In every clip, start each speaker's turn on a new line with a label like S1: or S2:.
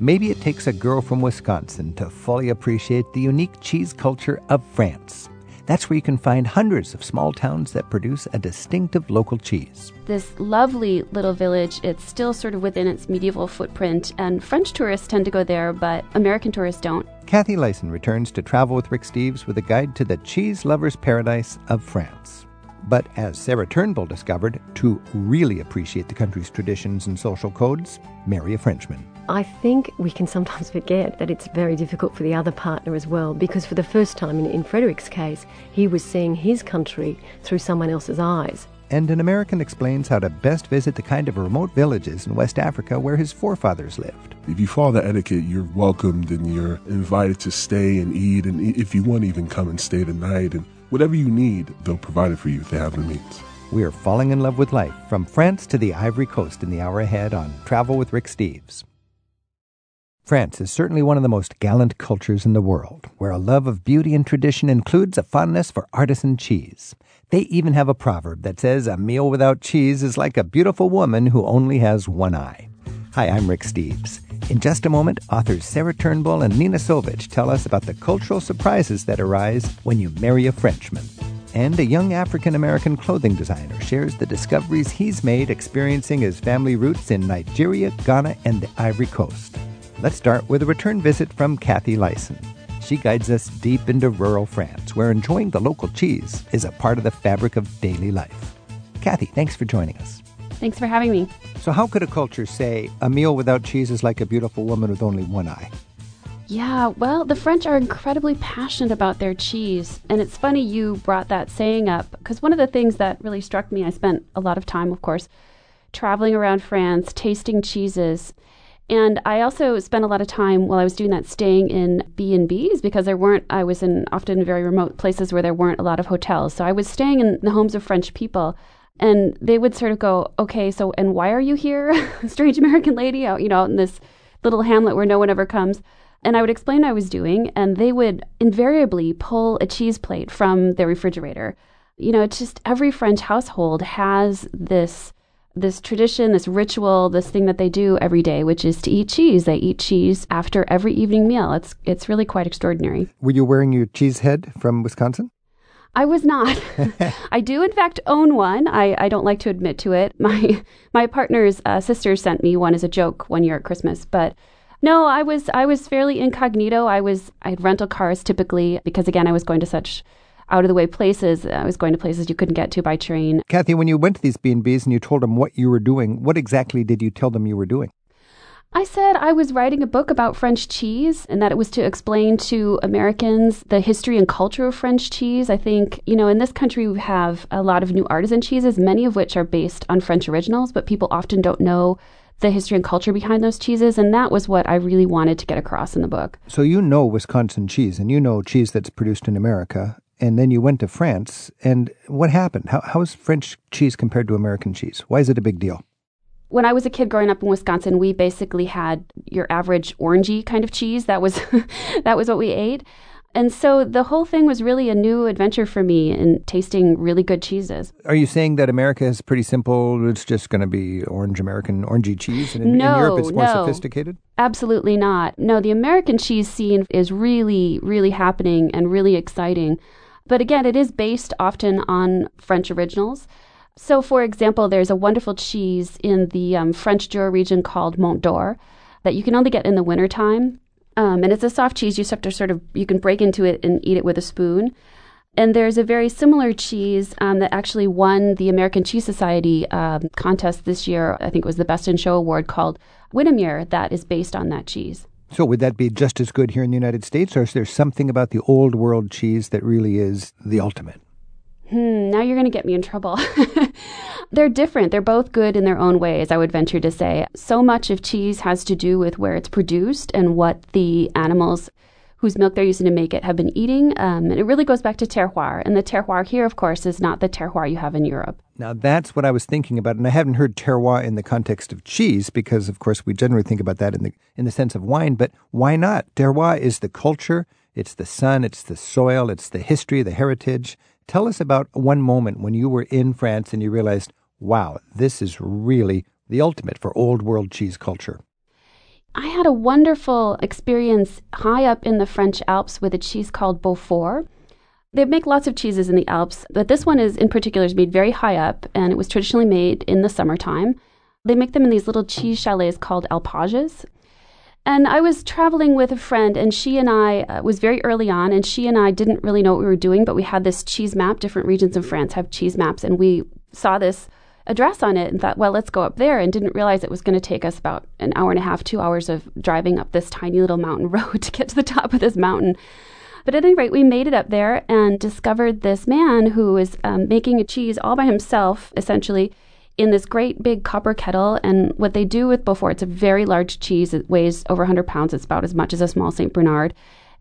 S1: maybe it takes a girl from Wisconsin to fully appreciate the unique cheese culture of France. That's where you can find hundreds of small towns that produce a distinctive local cheese.
S2: This lovely little village, it's still sort of within its medieval footprint, and French tourists tend to go there, but American tourists don't.
S1: Kathe Lison returns to travel with Rick Steves with a guide to the cheese lover's paradise of France. But as Sarah Turnbull discovered, to really appreciate the country's traditions and social codes, marry a Frenchman.
S3: I think we can sometimes forget that it's very difficult for the other partner as well, because for the first time in, in Frederic's case, he was seeing his country through someone else's eyes.
S1: And an American explains how to best visit the kind of remote villages in West Africa where his forefathers lived.
S4: If you follow the etiquette, you're welcomed and you're invited to stay and eat, and if you want, even come and stay the night. And whatever you need, they'll provide it for you if they have the means.
S1: We are falling in love with life from France to the Ivory Coast in the hour ahead on Travel with Rick Steves. France is certainly one of the most gallant cultures in the world, where a love of beauty and tradition includes a fondness for artisan cheese. They even have a proverb that says a meal without cheese is like a beautiful woman who only has one eye. Hi, I'm Rick Steves. In just a moment, authors Sarah Turnbull and Nina Sovich tell us about the cultural surprises that arise when you marry a Frenchman. And a young African American clothing designer shares the discoveries he's made experiencing his family roots in Nigeria, Ghana, and the Ivory Coast. Let's start with a return visit from Kathe Lison. She guides us deep into rural France, where enjoying the local cheese is a part of the fabric of daily life. Kathe, thanks for joining us.
S2: Thanks for having me.
S1: So, how could a culture say a meal without cheese is like a beautiful woman with only one eye?
S2: Yeah, well, the French are incredibly passionate about their cheese. And it's funny you brought that saying up because one of the things that really struck me, I spent a lot of time, of course, traveling around France, tasting cheeses. And I also spent a lot of time while I was doing that staying in B&Bs because there weren't I was in often very remote places where there weren't a lot of hotels. So I was staying in the homes of French people and they would sort of go, "Okay, so and why are you here? Strange American lady out, you know, out in this little hamlet where no one ever comes." And I would explain what I was doing and they would invariably pull a cheese plate from their refrigerator. You know, it's just every French household has this this tradition, this ritual, this thing that they do every day, which is to eat cheese. They eat cheese after every evening meal. It's it's really quite extraordinary.
S1: Were you wearing your cheese head from Wisconsin?
S2: I was not. I do, in fact, own one. I, I don't like to admit to it. My my partner's uh, sister sent me one as a joke one year at Christmas, but no, I was I was fairly incognito. I was I had rental cars typically because again I was going to such out of the way places. Uh, I was going to places you couldn't get to by train.
S1: Kathe, when you went to these B&Bs and you told them what you were doing, what exactly did you tell them you were doing?
S2: I said I was writing a book about French cheese and that it was to explain to Americans the history and culture of French cheese. I think, you know, in this country we have a lot of new artisan cheeses, many of which are based on French originals, but people often don't know the history and culture behind those cheeses. And that was what I really wanted to get across in the book.
S1: So you know Wisconsin cheese and you know cheese that's produced in America and then you went to France. And what happened? How, how is French cheese compared to American cheese? Why is it a big deal?
S2: When I was a kid growing up in Wisconsin, we basically had your average orangey kind of cheese. That was that was what we ate. And so the whole thing was really a new adventure for me in tasting really good cheeses.
S1: Are you saying that America is pretty simple? It's just going to be orange American, orangey cheese? And in,
S2: no,
S1: in Europe, it's more
S2: no.
S1: sophisticated?
S2: Absolutely not. No, the American cheese scene is really, really happening and really exciting. But again, it is based often on French originals. So, for example, there's a wonderful cheese in the um, French Jura region called Mont d'Or that you can only get in the wintertime. Um, and it's a soft cheese. You just have to sort of, you can break into it and eat it with a spoon. And there's a very similar cheese um, that actually won the American Cheese Society um, contest this year. I think it was the Best in Show award called Winnimere that is based on that cheese.
S1: So, would that be just as good here in the United States, or is there something about the old world cheese that really is the ultimate?
S2: Hmm, now you're going to get me in trouble. They're different. They're both good in their own ways, I would venture to say. So much of cheese has to do with where it's produced and what the animals whose milk they're using to make it have been eating. Um, and it really goes back to terroir. And the terroir here, of course, is not the terroir you have in Europe.
S1: Now, that's what I was thinking about. And I haven't heard terroir in the context of cheese because, of course, we generally think about that in the, in the sense of wine. But why not? Terroir is the culture, it's the sun, it's the soil, it's the history, the heritage. Tell us about one moment when you were in France and you realized, wow, this is really the ultimate for old world cheese culture.
S2: I had a wonderful experience high up in the French Alps with a cheese called Beaufort. They make lots of cheeses in the Alps, but this one is in particular is made very high up, and it was traditionally made in the summertime. They make them in these little cheese chalets called alpages. And I was traveling with a friend, and she and I uh, was very early on, and she and I didn't really know what we were doing, but we had this cheese map. Different regions of France have cheese maps, and we saw this address on it and thought, well, let's go up there, and didn't realize it was going to take us about an hour and a half, two hours of driving up this tiny little mountain road to get to the top of this mountain. But at any rate, we made it up there and discovered this man who was um, making a cheese all by himself, essentially, in this great big copper kettle. And what they do with Beaufort, it's a very large cheese. It weighs over 100 pounds. It's about as much as a small St. Bernard.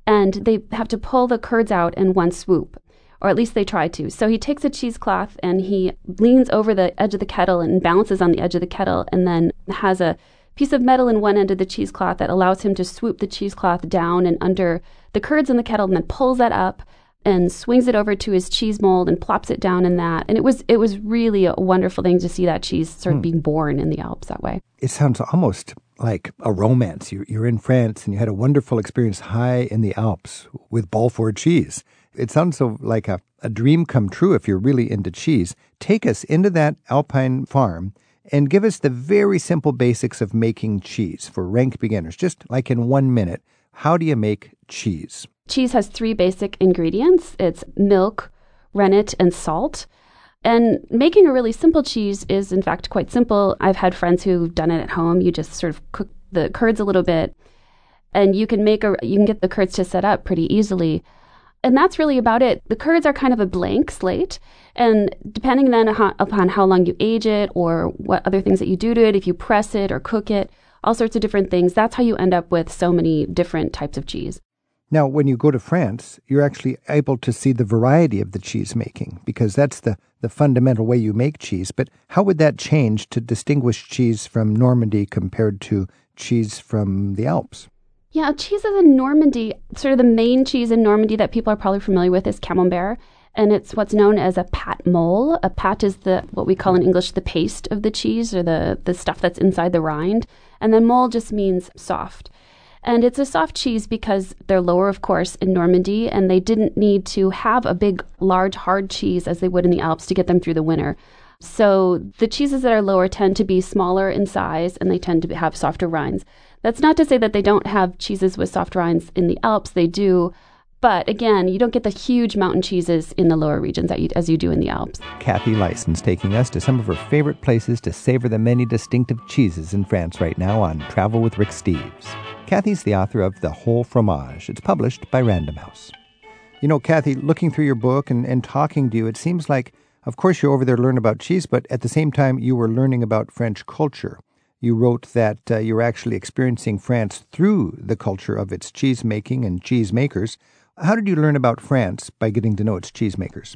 S2: And they have to pull the curds out in one swoop or at least they try to. So he takes a cheesecloth and he leans over the edge of the kettle and balances on the edge of the kettle and then has a piece of metal in one end of the cheesecloth that allows him to swoop the cheesecloth down and under the curds in the kettle and then pulls that up and swings it over to his cheese mold and plops it down in that. And it was it was really a wonderful thing to see that cheese sort of hmm. being born in the Alps that way.
S1: It sounds almost like a romance. You're, you're in France and you had a wonderful experience high in the Alps with Beaufort cheese. It sounds so like a, a dream come true if you're really into cheese. Take us into that alpine farm and give us the very simple basics of making cheese for rank beginners, just like in one minute. How do you make cheese?
S2: Cheese has three basic ingredients it's milk, rennet, and salt. And making a really simple cheese is, in fact, quite simple. I've had friends who've done it at home. You just sort of cook the curds a little bit, and you can make a you can get the curds to set up pretty easily. And that's really about it. The curds are kind of a blank slate. And depending then upon how long you age it or what other things that you do to it, if you press it or cook it, all sorts of different things, that's how you end up with so many different types of cheese.
S1: Now, when you go to France, you're actually able to see the variety of the cheese making because that's the, the fundamental way you make cheese. But how would that change to distinguish cheese from Normandy compared to cheese from the Alps?
S2: Yeah, cheeses in Normandy, sort of the main cheese in Normandy that people are probably familiar with is Camembert, and it's what's known as a pâte molle. A pâte is the what we call in English the paste of the cheese or the the stuff that's inside the rind, and then molle just means soft. And it's a soft cheese because they're lower, of course, in Normandy, and they didn't need to have a big, large, hard cheese as they would in the Alps to get them through the winter. So the cheeses that are lower tend to be smaller in size and they tend to have softer rinds. That's not to say that they don't have cheeses with soft rinds in the Alps, they do. But again, you don't get the huge mountain cheeses in the lower regions you, as you do in the Alps.
S1: Kathe Lison's taking us to some of her favorite places to savor the many distinctive cheeses in France right now on Travel with Rick Steves. Kathe's the author of The Whole Fromage. It's published by Random House. You know, Kathe, looking through your book and, and talking to you, it seems like, of course, you're over there learning about cheese, but at the same time, you were learning about French culture you wrote that uh, you're actually experiencing France through the culture of its cheese making and cheese makers. How did you learn about France by getting to know its cheesemakers?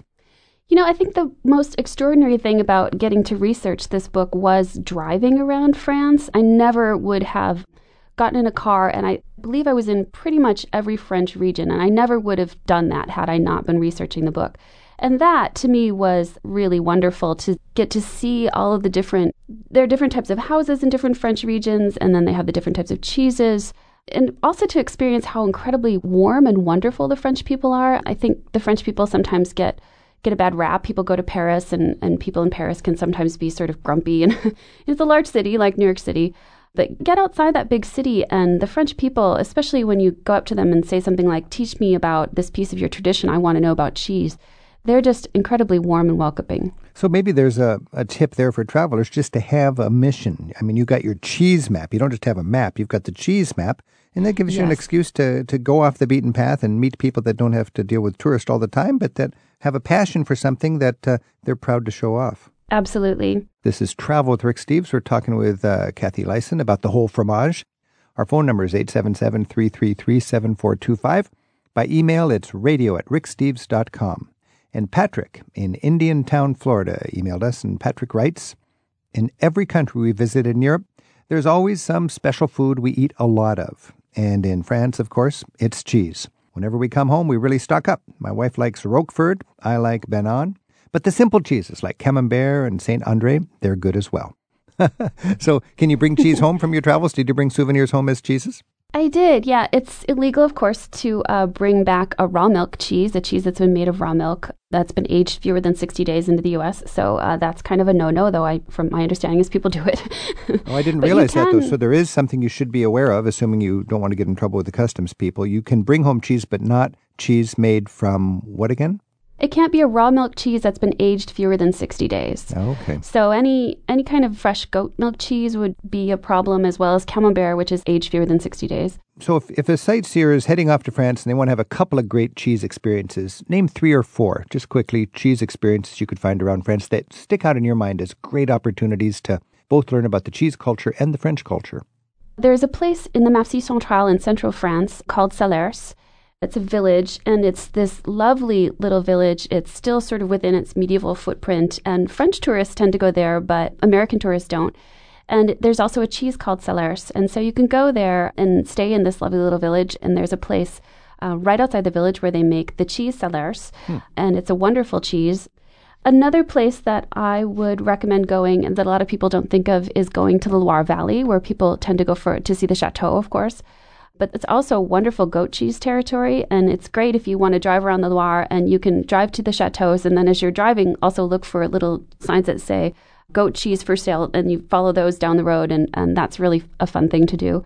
S2: You know, I think the most extraordinary thing about getting to research this book was driving around France. I never would have gotten in a car, and I believe I was in pretty much every French region, and I never would have done that had I not been researching the book. And that to me was really wonderful to get to see all of the different, there are different types of houses in different French regions, and then they have the different types of cheeses. And also to experience how incredibly warm and wonderful the French people are. I think the French people sometimes get get a bad rap. People go to Paris, and, and people in Paris can sometimes be sort of grumpy. And it's a large city like New York City. But get outside that big city, and the French people, especially when you go up to them and say something like, Teach me about this piece of your tradition, I want to know about cheese they're just incredibly warm and welcoming.
S1: So maybe there's a, a tip there for travelers just to have a mission. I mean, you got your cheese map. You don't just have a map, you've got the cheese map. And that gives yes. you an excuse to, to go off the beaten path and meet people that don't have to deal with tourists all the time, but that have a passion for something that uh, they're proud to show off.
S2: Absolutely.
S1: This is Travel with Rick Steves. We're talking with uh, Kathe Lison about the whole fromage. Our phone number is 877 333 7425. By email, it's radio at ricksteves.com. And Patrick in Indiantown, Florida, emailed us, and Patrick writes In every country we visited in Europe, there's always some special food we eat a lot of. And in France, of course, it's cheese. Whenever we come home, we really stock up. My wife likes Roquefort, I like Banon, but the simple cheeses like Camembert and Saint Andre, they're good as well. so, can you bring cheese home from your travels? Did you bring souvenirs home as cheeses?
S2: I did, yeah. It's illegal, of course, to uh, bring back a raw milk cheese, a cheese that's been made of raw milk that's been aged fewer than 60 days into the U.S. So uh, that's kind of a no-no, though. I, from my understanding, is people do it.
S1: oh, I didn't realize that, though. So there is something you should be aware of, assuming you don't want to get in trouble with the customs people. You can bring home cheese, but not cheese made from what again?
S2: It can't be a raw milk cheese that's been aged fewer than 60 days.
S1: Oh, okay.
S2: So any any kind of fresh goat milk cheese would be a problem as well as camembert which is aged fewer than 60 days.
S1: So if, if a sightseer is heading off to France and they want to have a couple of great cheese experiences, name three or four, just quickly, cheese experiences you could find around France that stick out in your mind as great opportunities to both learn about the cheese culture and the French culture.
S2: There's a place in the Massif Central in central France called Salers it's a village, and it's this lovely little village. It's still sort of within its medieval footprint, and French tourists tend to go there, but American tourists don't. And there's also a cheese called Salers, and so you can go there and stay in this lovely little village. And there's a place uh, right outside the village where they make the cheese Salers, hmm. and it's a wonderful cheese. Another place that I would recommend going, and that a lot of people don't think of, is going to the Loire Valley, where people tend to go for to see the chateau, of course but it's also wonderful goat cheese territory. And it's great if you want to drive around the Loire and you can drive to the chateaus. And then as you're driving, also look for little signs that say goat cheese for sale. And you follow those down the road. And, and that's really a fun thing to do.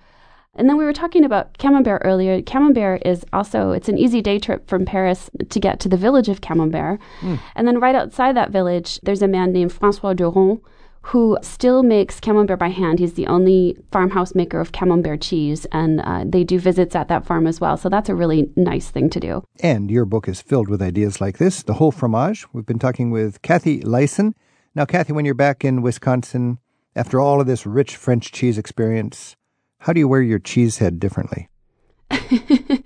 S2: And then we were talking about Camembert earlier. Camembert is also it's an easy day trip from Paris to get to the village of Camembert. Mm. And then right outside that village, there's a man named Francois Durand who still makes camembert by hand. He's the only farmhouse maker of camembert cheese, and uh, they do visits at that farm as well. So that's a really nice thing to do.
S1: And your book is filled with ideas like this the whole fromage. We've been talking with Kathe Lison. Now, Kathe, when you're back in Wisconsin, after all of this rich French cheese experience, how do you wear your cheese head differently?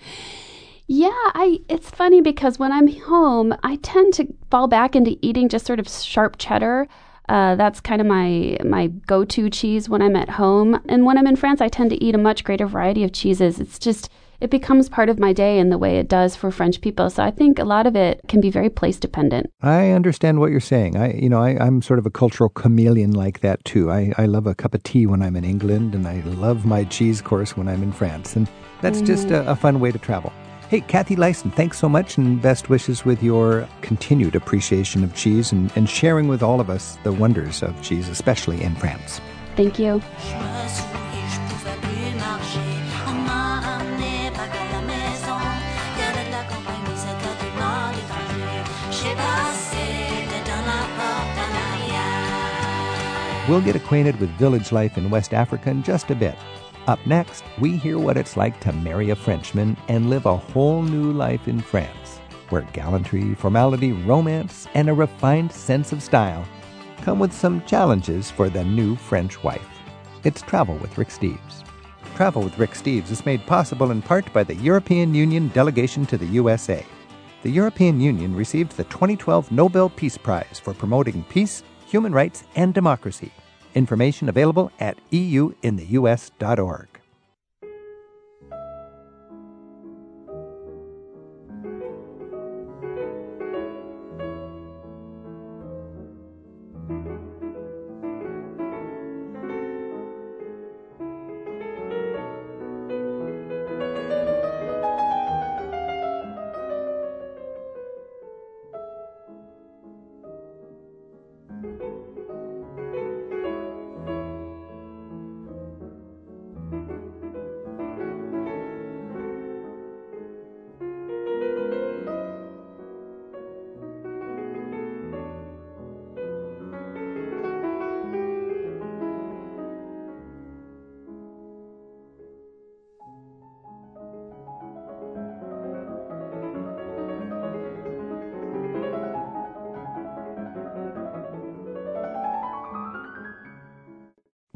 S2: Yeah, I it's funny because when I'm home, I tend to fall back into eating just sort of sharp cheddar. Uh, that's kind of my my go-to cheese when I'm at home. And when I'm in France, I tend to eat a much greater variety of cheeses. It's just it becomes part of my day in the way it does for French people. So I think a lot of it can be very place dependent.
S1: I understand what you're saying. I, you know, I, am sort of a cultural chameleon like that too. I, I love a cup of tea when I'm in England, and I love my cheese course when I'm in France, and that's mm-hmm. just a, a fun way to travel. Hey, Kathe Lison, thanks so much and best wishes with your continued appreciation of cheese and, and sharing with all of us the wonders of cheese, especially in France.
S2: Thank you.
S1: We'll get acquainted with village life in West Africa in just a bit. Up next, we hear what it's like to marry a Frenchman and live a whole new life in France, where gallantry, formality, romance, and a refined sense of style come with some challenges for the new French wife. It's Travel with Rick Steves. Travel with Rick Steves is made possible in part by the European Union delegation to the USA. The European Union received the 2012 Nobel Peace Prize for promoting peace, human rights, and democracy. Information available at euintheus.org.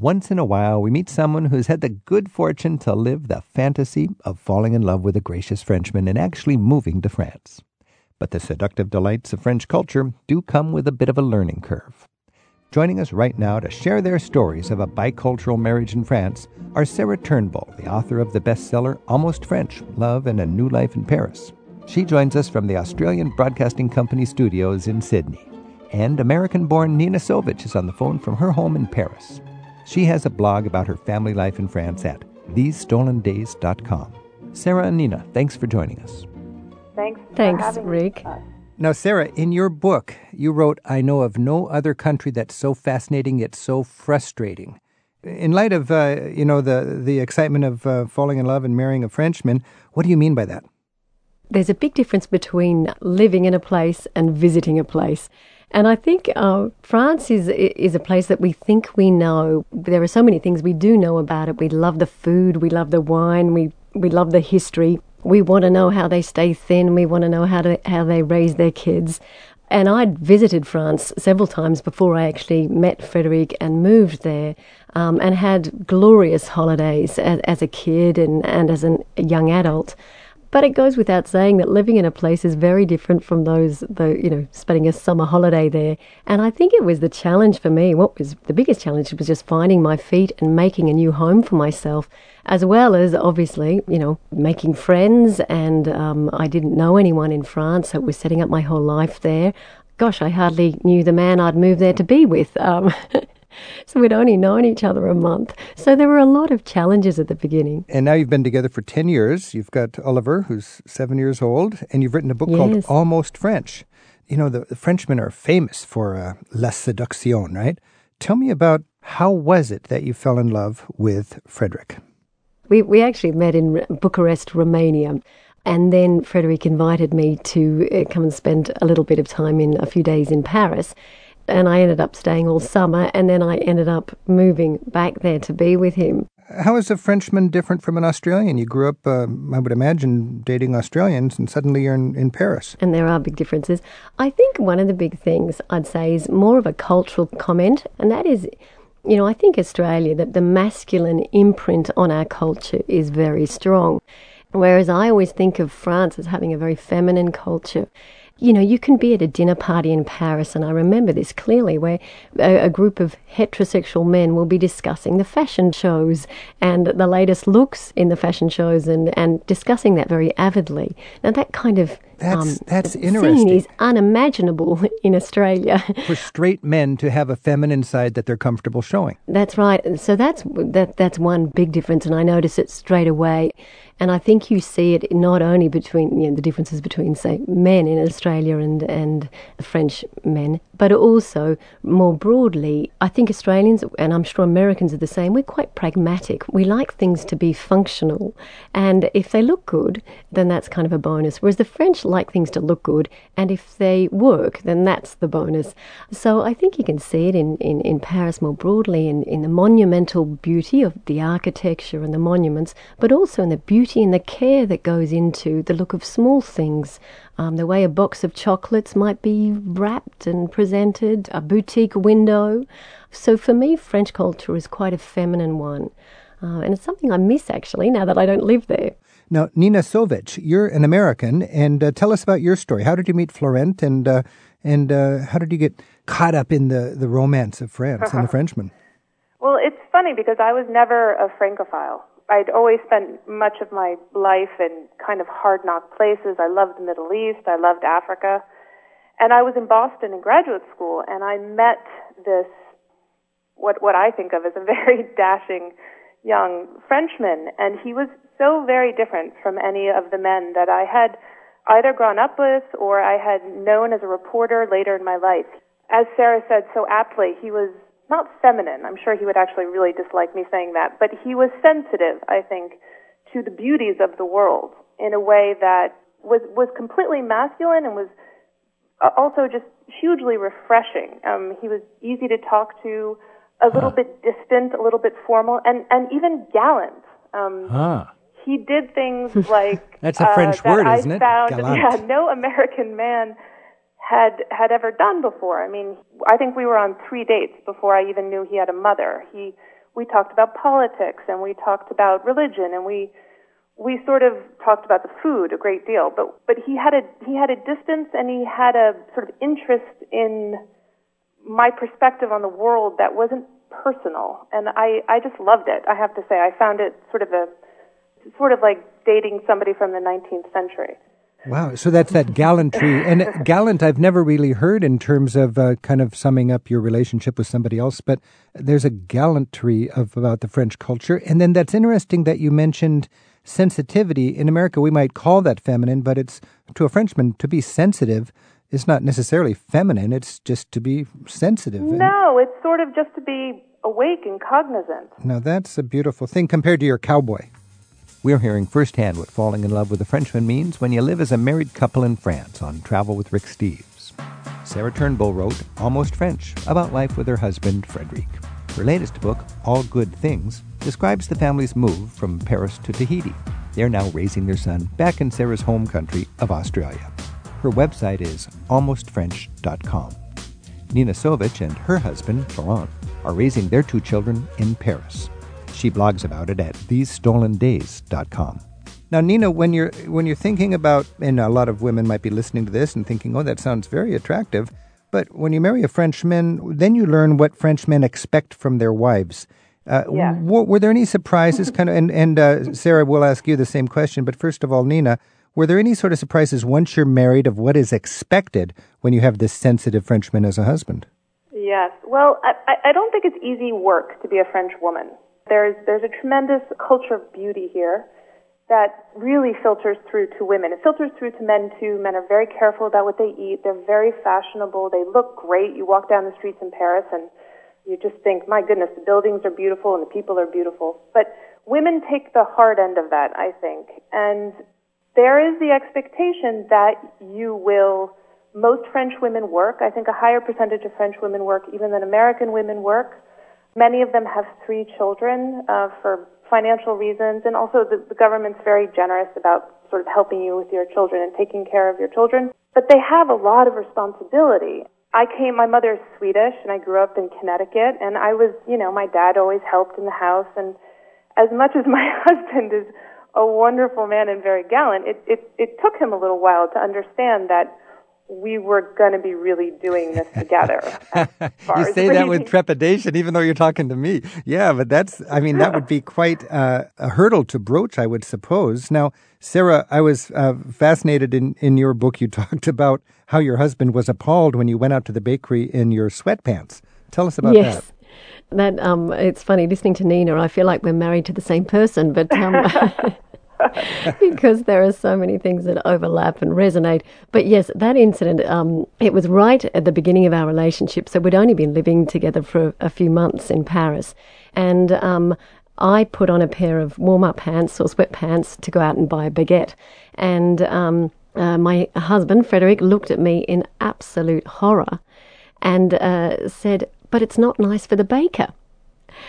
S1: Once in a while, we meet someone who's had the good fortune to live the fantasy of falling in love with a gracious Frenchman and actually moving to France. But the seductive delights of French culture do come with a bit of a learning curve. Joining us right now to share their stories of a bicultural marriage in France are Sarah Turnbull, the author of the bestseller Almost French Love and a New Life in Paris. She joins us from the Australian Broadcasting Company studios in Sydney. And American born Nina Sovich is on the phone from her home in Paris. She has a blog about her family life in France at thesestolendays.com. Sarah and Nina, thanks for joining us.
S5: Thanks.
S3: Thanks, Rick.
S1: Now, Sarah, in your book, you wrote, I know of no other country that's so fascinating yet so frustrating. In light of, uh, you know, the, the excitement of uh, falling in love and marrying a Frenchman, what do you mean by that?
S3: There's a big difference between living in a place and visiting a place. And I think uh, France is is a place that we think we know. There are so many things we do know about it. We love the food, we love the wine, we we love the history. We want to know how they stay thin. We want to know how to how they raise their kids. And I'd visited France several times before I actually met Frederic and moved there, um, and had glorious holidays as, as a kid and, and as an, a young adult. But it goes without saying that living in a place is very different from those, you know, spending a summer holiday there. And I think it was the challenge for me. What was the biggest challenge was just finding my feet and making a new home for myself, as well as obviously, you know, making friends. And um, I didn't know anyone in France, so it was setting up my whole life there. Gosh, I hardly knew the man I'd moved there to be with. Um, so we'd only known each other a month. So there were a lot of challenges at the beginning.
S1: And now you've been together for 10 years. You've got Oliver, who's seven years old, and you've written a book
S3: yes.
S1: called Almost French. You know, the, the Frenchmen are famous for uh, la séduction, right? Tell me about how was it that you fell in love with Frederic?
S3: We, we actually met in Bucharest, Romania. And then Frederic invited me to uh, come and spend a little bit of time in a few days in Paris and I ended up staying all summer, and then I ended up moving back there to be with him.
S1: How is a Frenchman different from an Australian? You grew up, uh, I would imagine, dating Australians, and suddenly you're in, in Paris.
S3: And there are big differences. I think one of the big things I'd say is more of a cultural comment, and that is, you know, I think Australia, that the masculine imprint on our culture is very strong. Whereas I always think of France as having a very feminine culture you know, you can be at a dinner party in Paris, and I remember this clearly, where a, a, group of heterosexual men will be discussing the fashion shows and the latest looks in the fashion shows and, and discussing that very avidly. Now, that kind of
S1: that's
S3: um,
S1: that's interesting.
S3: is unimaginable in Australia.
S1: For straight men to have a feminine side that they're comfortable showing.
S3: That's right. So that's that that's one big difference, and I notice it straight away. And I think you see it not only between you know, the differences between, say, men in Australia and, and French men, but also more broadly, I think Australians, and I'm sure Americans are the same, we're quite pragmatic. We like things to be functional. And if they look good, then that's kind of a bonus. Whereas the French like things to look good, and if they work, then that's the bonus. So I think you can see it in, in, in Paris more broadly, in, in the monumental beauty of the architecture and the monuments, but also in the beauty beauty and the care that goes into the look of small things. Um, the way a box of chocolates might be wrapped and presented, a boutique window. So for me, French culture is quite a feminine one. Uh, and it's something I miss actually now that I don't live there.
S1: Now, Nina Sovich, you're an American, and uh, tell us about your story. How did you meet Florent, and uh, and uh, how did you get caught up in the, the romance of France and the Frenchman?
S5: Well, it's funny because I was never a Francophile. I'd always spent much of my life in kind of hard knock places. I loved the Middle East. I loved Africa. And I was in Boston in graduate school and I met this, what, what I think of as a very dashing young Frenchman. And he was so very different from any of the men that I had either grown up with or I had known as a reporter later in my life. As Sarah said so aptly, he was not feminine. I'm sure he would actually really dislike me saying that, but he was sensitive, I think, to the beauties of the world in a way that was was completely masculine and was uh, also just hugely refreshing. Um, he was easy to talk to, a little huh. bit distant, a little bit formal, and and even gallant. Um, huh. He did things like
S1: that's a French
S5: uh,
S1: word,
S5: I
S1: isn't it?
S5: Found,
S1: gallant.
S5: yeah, no American man had had ever done before. I mean, I think we were on three dates before I even knew he had a mother. He we talked about politics and we talked about religion and we we sort of talked about the food a great deal, but but he had a he had a distance and he had a sort of interest in my perspective on the world that wasn't personal, and I I just loved it. I have to say, I found it sort of a sort of like dating somebody from the 19th century.
S1: Wow. So that's that gallantry. and gallant, I've never really heard in terms of uh, kind of summing up your relationship with somebody else, but there's a gallantry of about the French culture. And then that's interesting that you mentioned sensitivity. In America, we might call that feminine, but it's to a Frenchman to be sensitive is not necessarily feminine. It's just to be sensitive.
S5: No, it's sort of just to be awake and cognizant.
S1: Now, that's a beautiful thing compared to your cowboy. We're hearing firsthand what falling in love with a Frenchman means when you live as a married couple in France on Travel with Rick Steves. Sarah Turnbull wrote Almost French about life with her husband, Frederic. Her latest book, All Good Things, describes the family's move from Paris to Tahiti. They're now raising their son back in Sarah's home country of Australia. Her website is almostfrench.com. Nina Sovich and her husband, Florent, are raising their two children in Paris. She blogs about it at thesestolendays.com. Now, Nina, when you're when you're thinking about, and a lot of women might be listening to this and thinking, "Oh, that sounds very attractive," but when you marry a Frenchman, then you learn what Frenchmen expect from their wives. Uh,
S5: yeah.
S1: w- were there any surprises? kind of, and, and uh, Sarah, will ask you the same question. But first of all, Nina, were there any sort of surprises once you're married of what is expected when you have this sensitive Frenchman as a husband?
S5: Yes. Well, I, I don't think it's easy work to be a French woman. There's, there's a tremendous culture of beauty here that really filters through to women. It filters through to men too. Men are very careful about what they eat. They're very fashionable. They look great. You walk down the streets in Paris and you just think, my goodness, the buildings are beautiful and the people are beautiful. But women take the hard end of that, I think. And there is the expectation that you will, most French women work. I think a higher percentage of French women work even than American women work. Many of them have three children uh, for financial reasons, and also the, the government's very generous about sort of helping you with your children and taking care of your children. But they have a lot of responsibility. I came, my mother is Swedish, and I grew up in Connecticut, and I was, you know, my dad always helped in the house, and as much as my husband is a wonderful man and very gallant, it, it, it took him a little while to understand that we were going to be really doing this together.
S1: you say that with trepidation, even though you're talking to me. Yeah, but that's, I mean, that would be quite uh, a hurdle to broach, I would suppose. Now, Sarah, I was uh, fascinated in, in your book. You talked about how your husband was appalled when you went out to the bakery in your sweatpants. Tell us about
S3: yes. that that um, it's funny listening to Nina. I feel like we're married to the same person, but um, because there are so many things that overlap and resonate. But yes, that incident, um, it was right at the beginning of our relationship. So we'd only been living together for a few months in Paris. And um, I put on a pair of warm up pants or sweatpants to go out and buy a baguette. And um, uh, my husband, Frederic, looked at me in absolute horror and uh, said, But it's not nice for the baker.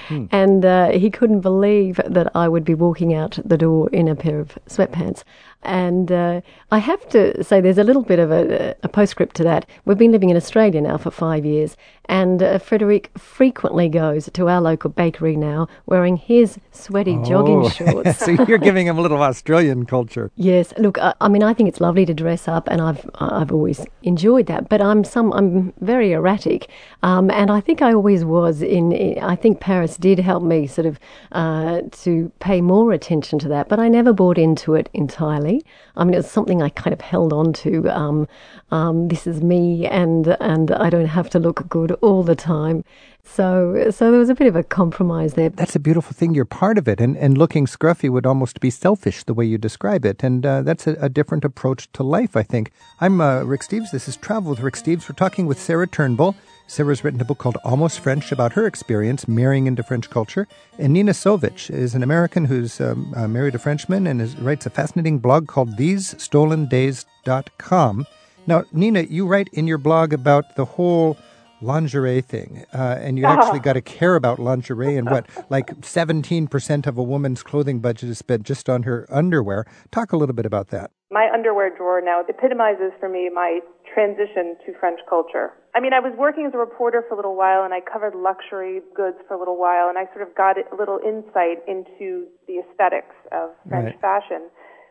S3: Hmm. And uh, he couldn't believe that I would be walking out the door in a pair of sweatpants. And uh, I have to say, there's a little bit of a, a, postscript to that. We've been living in Australia now for five years, and uh, Frederic frequently goes to our local bakery now wearing his sweaty oh. jogging shorts.
S1: so you're giving him a little Australian culture.
S3: Yes. Look, I, I, mean, I think it's lovely to dress up, and I've I've always enjoyed that. But I'm some I'm very erratic, um, and I think I always was. In, in, I think Paris did help me sort of uh, to pay more attention to that, but I never bought into it entirely. I mean, it was something I kind of held on to. Um, um, this is me, and and I don't have to look good all the time. So, so there was a bit of a compromise there.
S1: That's a beautiful thing. You're part of it, and and looking scruffy would almost be selfish the way you describe it, and uh, that's a, a, different approach to life. I think. I'm uh, Rick Steves. This is Travel with Rick Steves. We're talking with Sarah Turnbull. Sarah's written a book called Almost French about her experience marrying into French culture. And Nina Sovich is an American who's um, uh, married a Frenchman and is, writes a fascinating blog called TheseStolenDays.com. Now, Nina, you write in your blog about the whole lingerie thing, uh, and you actually got to care about lingerie and what, like 17% of a woman's clothing budget is spent just on her underwear. Talk a little bit about that.
S5: My underwear drawer now epitomizes for me my transition to French culture. I mean, I was working as a reporter for a little while and I covered luxury goods for a little while and I sort of got a little insight into the aesthetics of French right. fashion,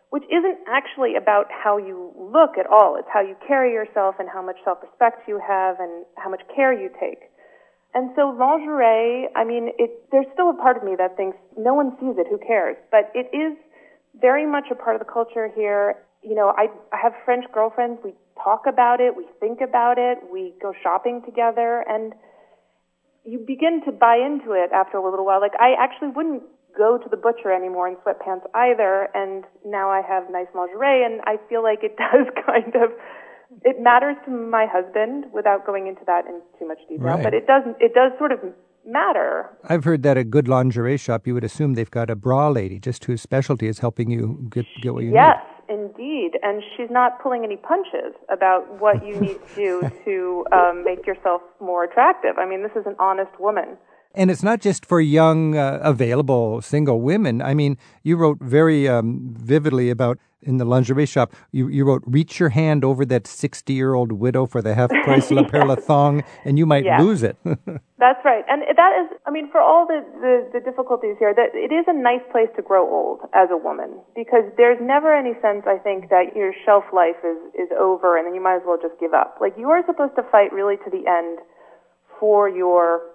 S5: which isn't actually about how you look at all. It's how you carry yourself and how much self-respect you have and how much care you take. And so lingerie, I mean, it, there's still a part of me that thinks no one sees it, who cares? But it is very much a part of the culture here you know, I, I have French girlfriends. We talk about it. We think about it. We go shopping together and you begin to buy into it after a little while. Like I actually wouldn't go to the butcher anymore in sweatpants either. And now I have nice lingerie and I feel like it does kind of, it matters to my husband without going into that in too much detail,
S1: Right.
S5: but it does, it does sort of matter.
S1: I've heard that a good lingerie shop, you would assume they've got a bra lady, just whose specialty is helping you get, get what you
S5: Yes, indeed. And she's not pulling any punches about what you need to do to um, make yourself more attractive. I mean, this is an honest woman.
S1: And it's not just for young, uh, available single women. I mean, you wrote very um, vividly about in the lingerie shop. You, you wrote, "Reach your hand over that sixty-year-old widow for the half-price La Perla thong, and you might lose it."
S5: That's right. And that is, I mean, for all the, the, the difficulties here, that it is a nice place to grow old as a woman because there's never any sense, I think, that your shelf life is, is over and then you might as well just give up. Like you are supposed to fight really to the end for your,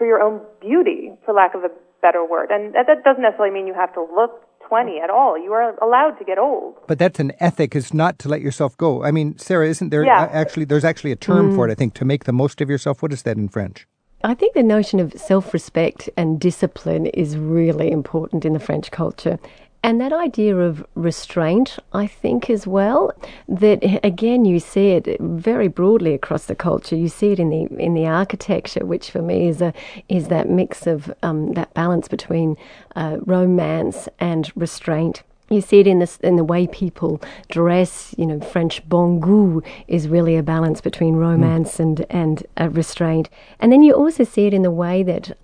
S5: for your own beauty, for lack of a better word. And that, that doesn't necessarily mean you have to look 20 at all. You are allowed to get old.
S1: but that's an ethic, is not to let yourself go. I mean, Sarah, isn't there
S5: Yeah.
S1: uh, actually? There's actually a term for it. I think to make the most of yourself. What is that in French?
S3: I think the notion of self respect and discipline is really important in the French culture. And that idea of restraint, I think, as well, that again, you see it very broadly across the culture. You see it in the in the architecture, which for me is a is that mix of um, that balance between uh, romance and restraint. You see it in the in the way people dress. You know, French bon goût is really a balance between romance and and uh, restraint. And then you also see it in the way that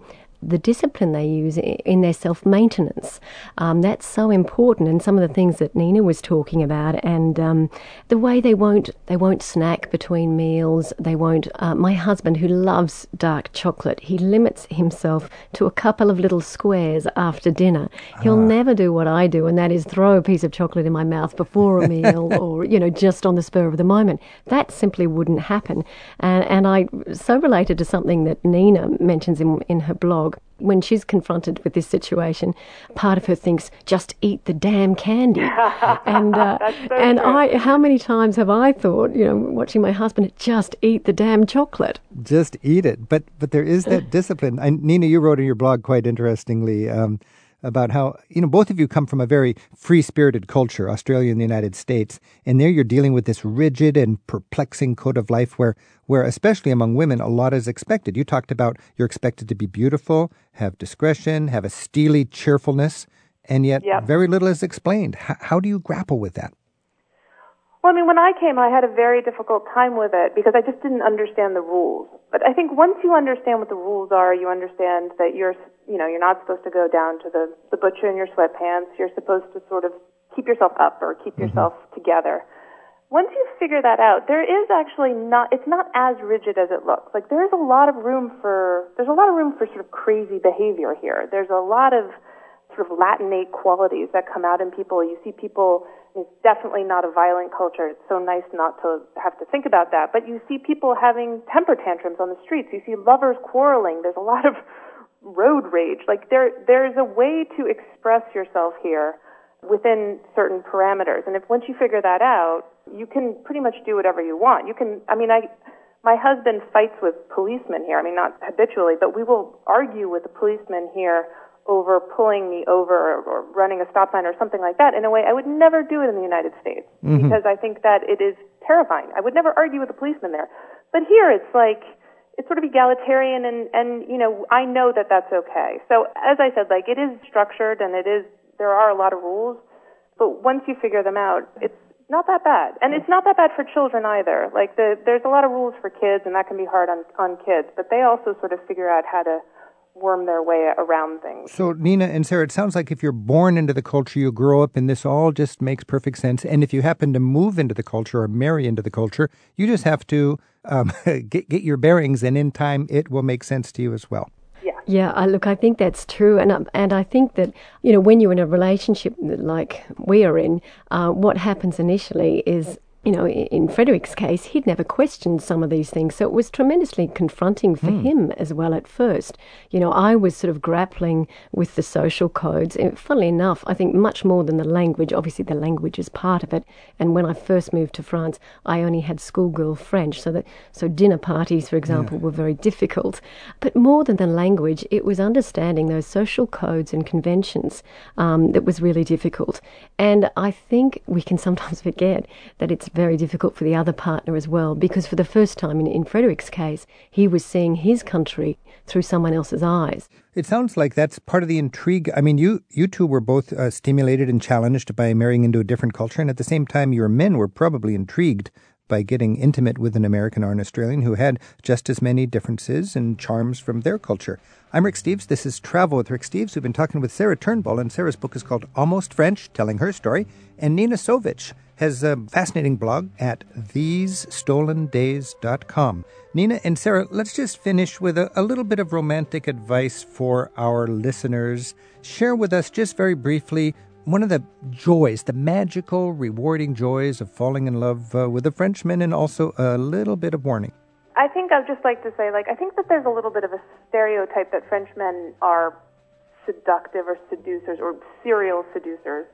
S3: the discipline they use in their self maintenance. Um, that's so important, and some of the things that Nina was talking about, and um, the way they won't they won't snack between meals. They won't. Uh, my husband, who loves dark chocolate, he limits himself to a couple of little squares after dinner. He'll never do what I do, and that is throw a piece of chocolate in my mouth before a meal, or you know, just on the spur of the moment. That simply wouldn't happen, and and I so related to something that Nina mentions in in her blog when she's confronted with this situation, part of her thinks, "Just eat the damn candy." and uh,
S5: so
S3: and
S5: true.
S3: I, how many times have I thought, you know, watching my husband, "Just eat the damn chocolate."
S1: Just eat it. But but there is that discipline. And Nina, you wrote in your blog quite interestingly um, about how you know both of you come from a very free spirited culture, Australia and the United States, and there you're dealing with this rigid and perplexing code of life where where especially among women a lot is expected. You talked about you're expected to be beautiful, have discretion, have a steely cheerfulness, and yet
S5: Yep.
S1: very little is explained. H- how do you grapple with that?
S5: Well, I mean, when I came, I had a very difficult time with it because I just didn't understand the rules. But I think once you understand what the rules are, you understand that you're, you know, you're not supposed to go down to the, the butcher in your sweatpants. You're supposed to sort of keep yourself up or keep mm-hmm. yourself together. Once you figure that out, there is actually not, it's not as rigid as it looks. Like there is a lot of room for, there's a lot of room for sort of crazy behavior here. There's a lot of sort of Latinate qualities that come out in people. You see people, it's definitely not a violent culture. It's so nice not to have to think about that. But you see people having temper tantrums on the streets. You see lovers quarreling. There's a lot of road rage. Like there, there's a way to express yourself here within certain parameters. And if once you figure that out, you can pretty much do whatever you want. You can, I mean, I, my husband fights with policemen here. I mean, not habitually, but we will argue with the policemen here over pulling me over or, or running a stop sign or something like that in a way I would never do it in the United States mm-hmm. because I think that it is terrifying. I would never argue with a policeman there. But here it's like, it's sort of egalitarian and, and, you know, I know that that's okay. So as I said, like it is structured and it is, there are a lot of rules, but once you figure them out, it's not that bad. And it's not that bad for children either. Like the, there's a lot of rules for kids and that can be hard on, on kids, but they also sort of figure out how to worm their way around things.
S1: So, Nina and Sarah, it sounds like if you're born into the culture, you grow up, in this all just makes perfect sense. And if you happen to move into the culture or marry into the culture, you just have to um, get get your bearings, and in time, it will make sense to you as well.
S3: Yeah, I, look, I think that's true, and I- and I think that you know when you're in a relationship like we are in, uh, what happens initially is you know, in Frederic's case, he'd never questioned some of these things. So it was tremendously confronting for mm. him as well at first. You know, I was sort of grappling with the social codes. And funnily enough, I think much more than the language. Obviously, the language is part of it. And when I first moved to France, I only had schoolgirl French. So that so dinner parties, for example, yeah. were very difficult. But more than the language, it was understanding those social codes and conventions um, that was really difficult. And I think we can sometimes forget that it's very difficult for the other partner as well, because for the first time in, in Frederic's case, he was seeing his country through someone else's eyes.
S1: It sounds like that's part of the intrigue. I mean, you you two were both uh, stimulated and challenged by marrying into a different culture, and at the same time, your men were probably intrigued by getting intimate with an American or an Australian who had just as many differences and charms from their culture. I'm Rick Steves. This is Travel with Rick Steves. We've been talking with Sarah Turnbull, and Sarah's book is called Almost French, telling her story. And Nina Sovich has a fascinating blog at thesestolendays.com. Nina and Sarah, let's just finish with a, a little bit of romantic advice for our listeners. Share with us, just very briefly, one of the joys, the magical, rewarding joys of falling in love uh, with a Frenchman, and also a little bit of warning.
S5: I think I'd just like to say, like, I think that there's a little bit of a stereotype that Frenchmen are seductive or seducers or serial seducers.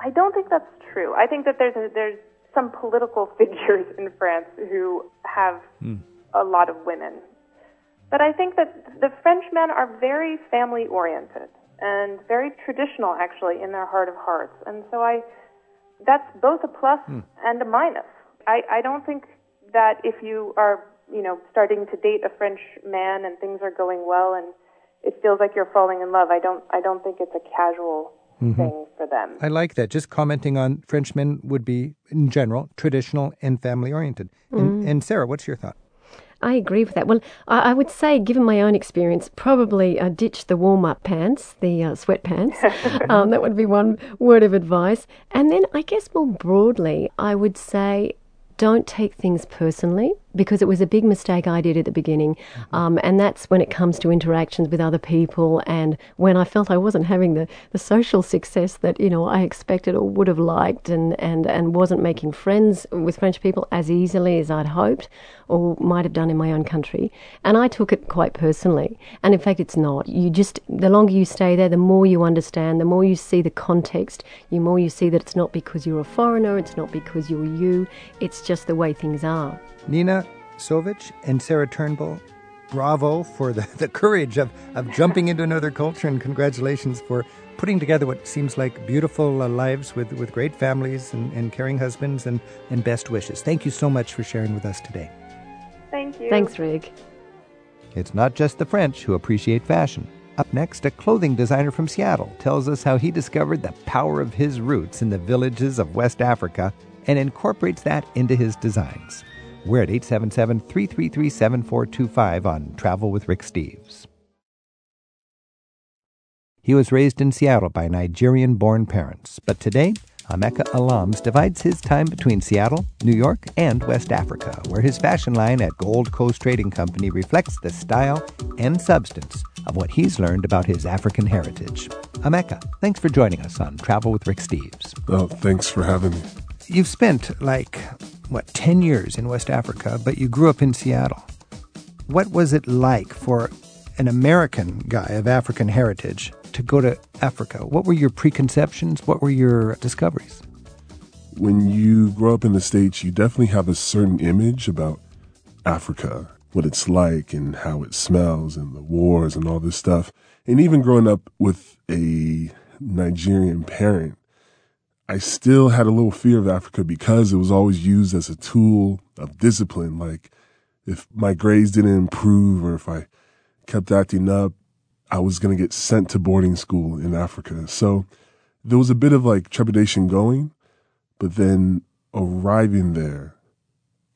S5: I don't think that's true. I think that there's a, there's some political figures in France who have mm. a lot of women, but I think that the Frenchmen are very family oriented and very traditional actually in their heart of hearts. And so I, that's both a plus hmm. and a minus. I, I don't think that if you are, you know, starting to date a French man and things are going well and it feels like you're falling in love, I don't, I don't think it's a casual mm-hmm. thing for them.
S1: I like that. Just commenting on Frenchmen would be, in general, traditional and family oriented. Mm. And, and Sarah, what's your thought?
S3: I agree with that. Well, I, I, would say, given my own experience, probably uh, ditch the warm up pants, the uh, sweatpants. um, that would be one word of advice. And then, I guess more broadly, I would say don't take things personally because it was a big mistake I did at the beginning. Mm-hmm. Um, and that's when it comes to interactions with other people and when I felt I wasn't having the, the social success that, you know, I expected or would have liked and, and, and wasn't making friends with French people as easily as I'd hoped or might have done in my own country. And I took it quite personally. And in fact, it's not. You just, the longer you stay there, the more you understand, the more you see the context, the more you see that it's not because you're a foreigner, it's not because you're you, it's just the way things are.
S1: Nina Sovich and Sarah Turnbull, bravo for the, the courage of, of jumping into another culture, and congratulations for putting together what seems like beautiful uh, lives with, with great families and, and caring husbands, and, and best wishes. Thank you so much for sharing with us today.
S5: Thank you.
S3: Thanks, Rick.
S1: It's not just the French who appreciate fashion. Up next, a clothing designer from Seattle tells us how he discovered the power of his roots in the villages of West Africa and incorporates that into his designs. We're at 877 333 7425 on Travel with Rick Steves. He was raised in Seattle by Nigerian born parents, but today, Emeka Alams divides his time between Seattle, New York, and West Africa, where his fashion line at Gold Coast Trading Company reflects the style and substance of what he's learned about his African heritage. Ameka, thanks for joining us on Travel with Rick Steves.
S4: Oh, thanks for having me.
S1: You've spent like what, 10 years in West Africa, but you grew up in Seattle. What was it like for an American guy of African heritage to go to Africa? What were your preconceptions? What were your discoveries?
S4: When you grow up in the States, you definitely have a certain image about Africa, what it's like and how it smells and the wars and all this stuff. And even growing up with a Nigerian parent, I still had a little fear of Africa because it was always used as a tool of discipline. Like if my grades didn't improve or if I kept acting up, I was going to get sent to boarding school in Africa. So there was a bit of like trepidation going, but then arriving there,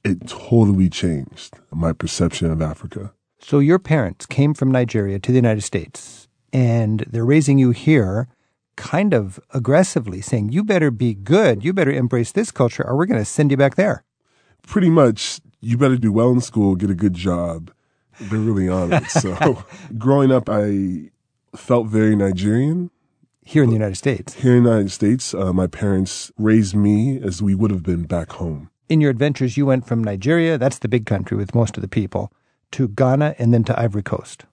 S4: it totally changed my perception of Africa.
S1: So your parents came from Nigeria to the United States and they're raising you here kind of aggressively saying, you better be good, you better embrace this culture, or we're going to send you back there.
S4: Pretty much, you better do well in school, get a good job. They're really on it. so growing up, I felt very Nigerian.
S1: Here in the United States.
S4: Here in the United States, uh, my parents raised me as we would have been back home.
S1: In your adventures, you went from Nigeria, that's the big country with most of the people, to Ghana and then to Ivory Coast.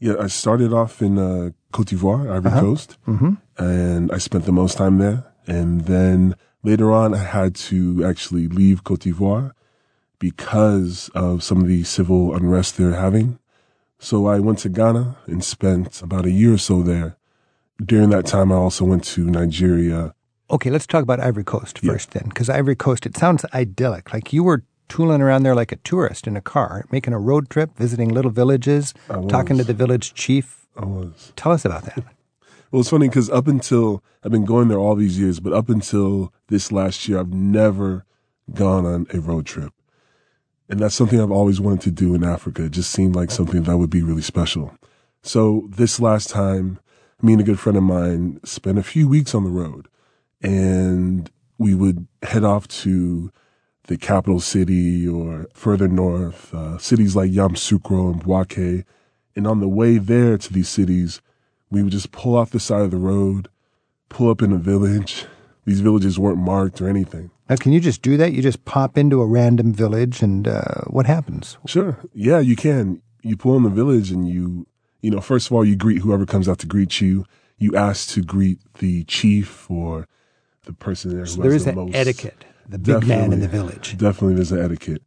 S4: Yeah, I started off in uh, Cote d'Ivoire, Ivory
S1: Uh-huh.
S4: Coast, and I spent the most time there. And then later on, I had to actually leave Cote d'Ivoire because of some of the civil unrest they're having. So I went to Ghana and spent about a year or so there. During that time, I also went to Nigeria.
S1: Okay, let's talk about Ivory Coast
S4: Yeah.
S1: first then, because Ivory Coast, it sounds idyllic. Like you were tooling around there like a tourist in a car, making a road trip, visiting little villages, talking to the village chief.
S4: I was.
S1: Tell us about that.
S4: Well, it's funny because up until I've been going there all these years, but up until this last year, I've never gone on a road trip. And that's something I've always wanted to do in Africa. It just seemed like something that would be really special. So this last time, me and a good friend of mine spent a few weeks on the road and we would head off to the capital city or further north, uh, cities like Yamoussoukro and Bouaké. And on the way there to these cities, we would just pull off the side of the road, pull up in a village. These villages weren't marked or anything.
S1: Now, can you just do that? You just pop into a random village, and uh, what happens?
S4: Sure. Yeah, you can. You pull in the village and you, you know, first of all, you greet whoever comes out to greet you. You ask to greet the chief or the person there who
S1: So
S4: has
S1: there is
S4: the
S1: an
S4: most.
S1: etiquette, the big man in the village.
S4: Definitely there's an etiquette.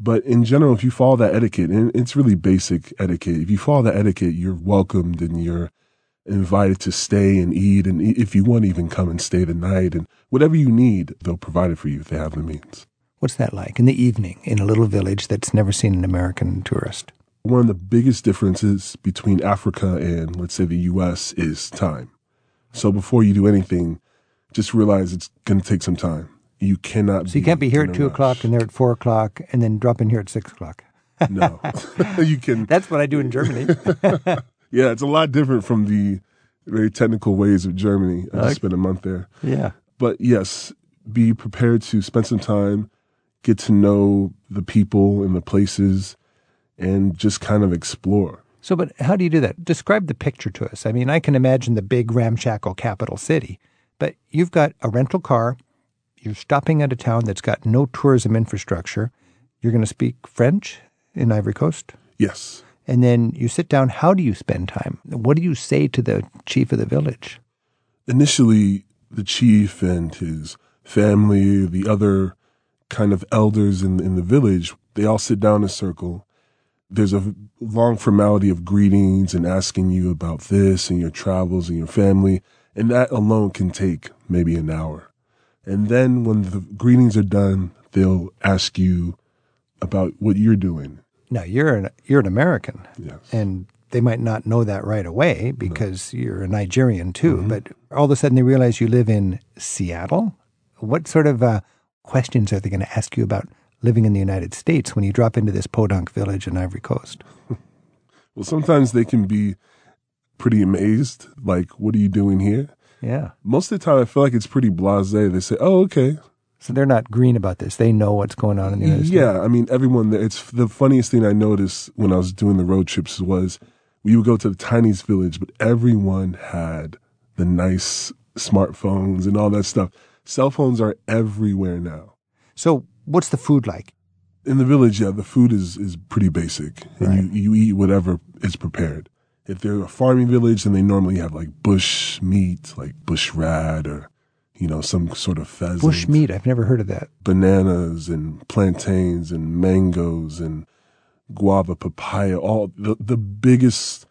S4: But in general, if you follow that etiquette, and it's really basic etiquette, if you follow that etiquette, you're welcomed and you're invited to stay and eat. And if you want to even come and stay the night and whatever you need, they'll provide it for you if they have the means.
S1: What's that like in the evening in a little village that's never seen an American tourist?
S4: One of the biggest differences between Africa and, let's say, the US is time. So before you do anything, just realize it's going to take some time. You cannot.
S1: So you can't be here at two
S4: rush.
S1: o'clock and there at four o'clock, and then drop in here at six o'clock.
S4: No, you can.
S1: That's what I do in Germany.
S4: Yeah, it's a lot different from the very technical ways of Germany. I just spent a month there.
S1: yeah.
S4: But yes, be prepared to spend some time, get to know the people and the places, and just kind of explore.
S1: So, but how do you do that? Describe the picture to us. I mean, I can imagine the big ramshackle capital city, but you've got a rental car. You're stopping at a town that's got no tourism infrastructure. You're going to speak French in Ivory Coast.
S4: Yes.
S1: And then you sit down. How do you spend time? What do you say to the chief of the village?
S4: Initially, the chief and his family, the other kind of elders in, in the village, they all sit down in a circle. There's a long formality of greetings and asking you about this and your travels and your family. And that alone can take maybe an hour. And then when the greetings are done, they'll ask you about what you're doing.
S1: Now you're an you're an American,
S4: Yes.
S1: and they might not know that right away because you're a Nigerian too.
S4: Mm-hmm.
S1: But all of a sudden they realize you live in Seattle. What sort of uh, questions are they going to ask you about living in the United States when you drop into this podunk village in Ivory Coast?
S4: Well, sometimes they can be pretty amazed. Like, what are you doing here?
S1: Yeah.
S4: Most of the time, I feel like it's pretty blasé. They say, "Oh, okay,
S1: So they're not green about this. They know what's going on in the United States.
S4: Yeah, I mean, everyone. It's the funniest thing I noticed when I was doing the road trips was we would go to the tiniest village, but everyone had the nice smartphones and all that stuff. Cell phones are everywhere now.
S1: So what's the food like?
S4: In the village, yeah, the food is, is pretty basic, and
S1: Right.
S4: you, you eat whatever is prepared. If they're a farming village, then they normally have like bush meat, like bush rat, or you know some sort of pheasant.
S1: Bush meat. I've never heard of that.
S4: bananas and plantains and mangoes and guava, papaya, all the, the biggest,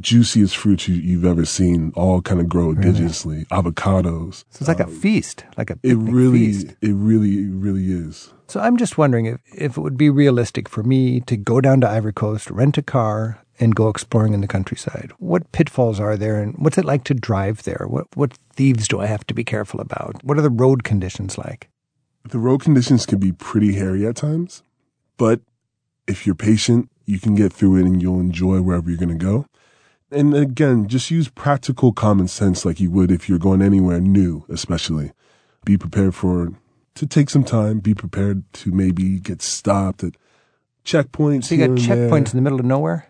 S4: juiciest fruits you, you've ever seen, all kind of grow indigenously. Avocados.
S1: So it's like a feast, like a
S4: Um, It really,
S1: feast.
S4: it really, it really is.
S1: So I'm just wondering if, if it would be realistic for me to go down to Ivory Coast, rent a car, and go exploring in the countryside. What pitfalls are there, and what's it like to drive there? What what thieves do I have to be careful about? What are the road conditions like?
S4: The road conditions can be pretty hairy at times, but if you're patient, you can get through it and you'll enjoy wherever you're going to go. And again, just use practical common sense like you would if you're going anywhere new, especially. Be prepared for to take some time. Be prepared to maybe get stopped at checkpoints.
S1: So you got checkpoints
S4: there.
S1: in the middle of nowhere.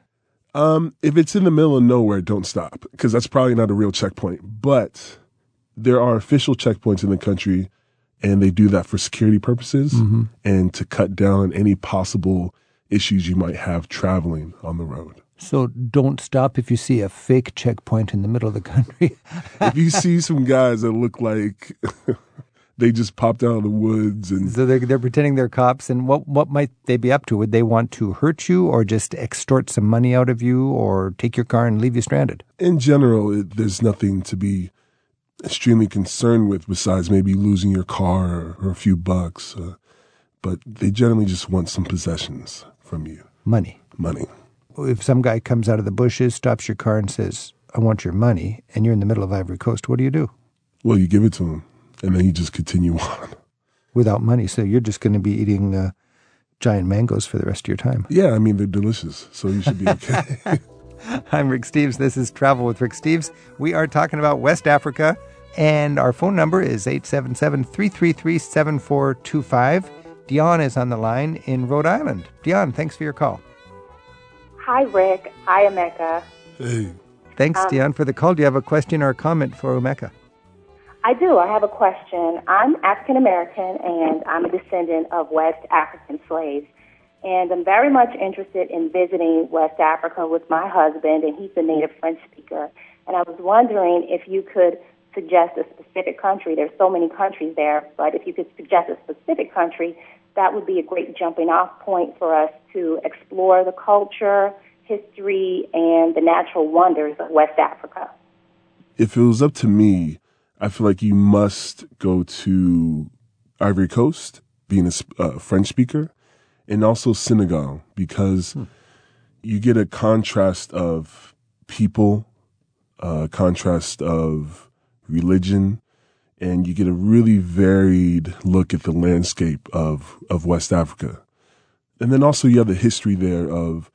S4: Um, if it's in the middle of nowhere, don't stop because that's probably not a real checkpoint. But there are official checkpoints in the country, and they do that for security purposes and to cut down on any possible issues you might have traveling on the road.
S1: So don't stop if you see a fake checkpoint in the middle of the country.
S4: if you see some guys that look like they just popped out of the woods and
S1: so they're, they're pretending they're cops, and what what might they be up to? Would they want to hurt you, or just extort some money out of you, or take your car and leave you stranded?
S4: in general, it, there's nothing to be extremely concerned with besides maybe losing your car or, or a few bucks. Uh, but they generally just want some possessions from you,
S1: Money.
S4: money.
S1: If some guy comes out of the bushes, stops your car, and says, "I want your money," and you're in the middle of Ivory Coast, what do you do?
S4: Well, you give it to them, and then you just continue on.
S1: Without money, so you're just going to be eating uh, giant mangoes for the rest of your time.
S4: Yeah, I mean they're delicious, so you should be okay.
S1: I'm Rick Steves. This is Travel with Rick Steves. We are talking about West Africa, and our phone number is 877 333 7425. Dion is on the line in Rhode Island. Dion, thanks for your call.
S6: Hi, Rick. Hi, Emeka.
S4: hey,
S1: Thanks, Dion, for the call. Do you have a question or a comment for Emeka?
S6: I do. I have a question. I'm African American and I'm a descendant of West African slaves. And I'm very much interested in visiting West Africa with my husband, and he's a native French speaker. And I was wondering if you could suggest a specific country. There's so many countries there, but if you could suggest a specific country, that would be a great jumping off point for us to explore the culture, history, and the natural wonders of West Africa.
S4: if it was up to me, I feel like you must go to Ivory Coast, being a uh, French speaker, and also Senegal because you get a contrast of people, a contrast of religion, and you get a really varied look at the landscape of, of West Africa. And then also you have the history there of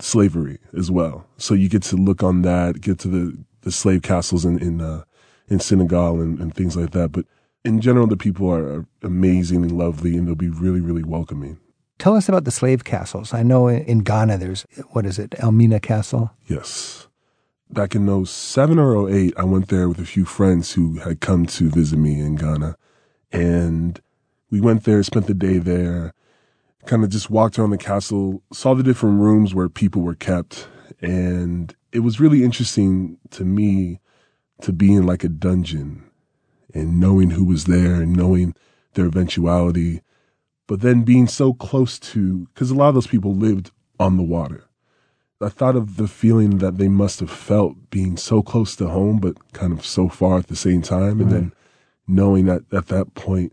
S4: slavery as well. So you get to look on that, get to the, the slave castles in, in, uh, in Senegal and, and things like that. But in general, the people are, amazing and lovely and they'll be really, really welcoming.
S1: Tell us about the slave castles. I know in in Ghana there's, what is it, Elmina Castle?
S4: Yes. Back in 07 or 08, I went there with a few friends who had come to visit me in Ghana. And we went there, spent the day there, kind of just walked around the castle, saw the different rooms where people were kept. And it was really interesting to me to be in like a dungeon and knowing who was there and knowing their eventuality, but then being so close to, because a lot of those people lived on the water. I thought of the feeling that they must have felt being so close to home, but kind of so far at the same time. And then knowing that at that point,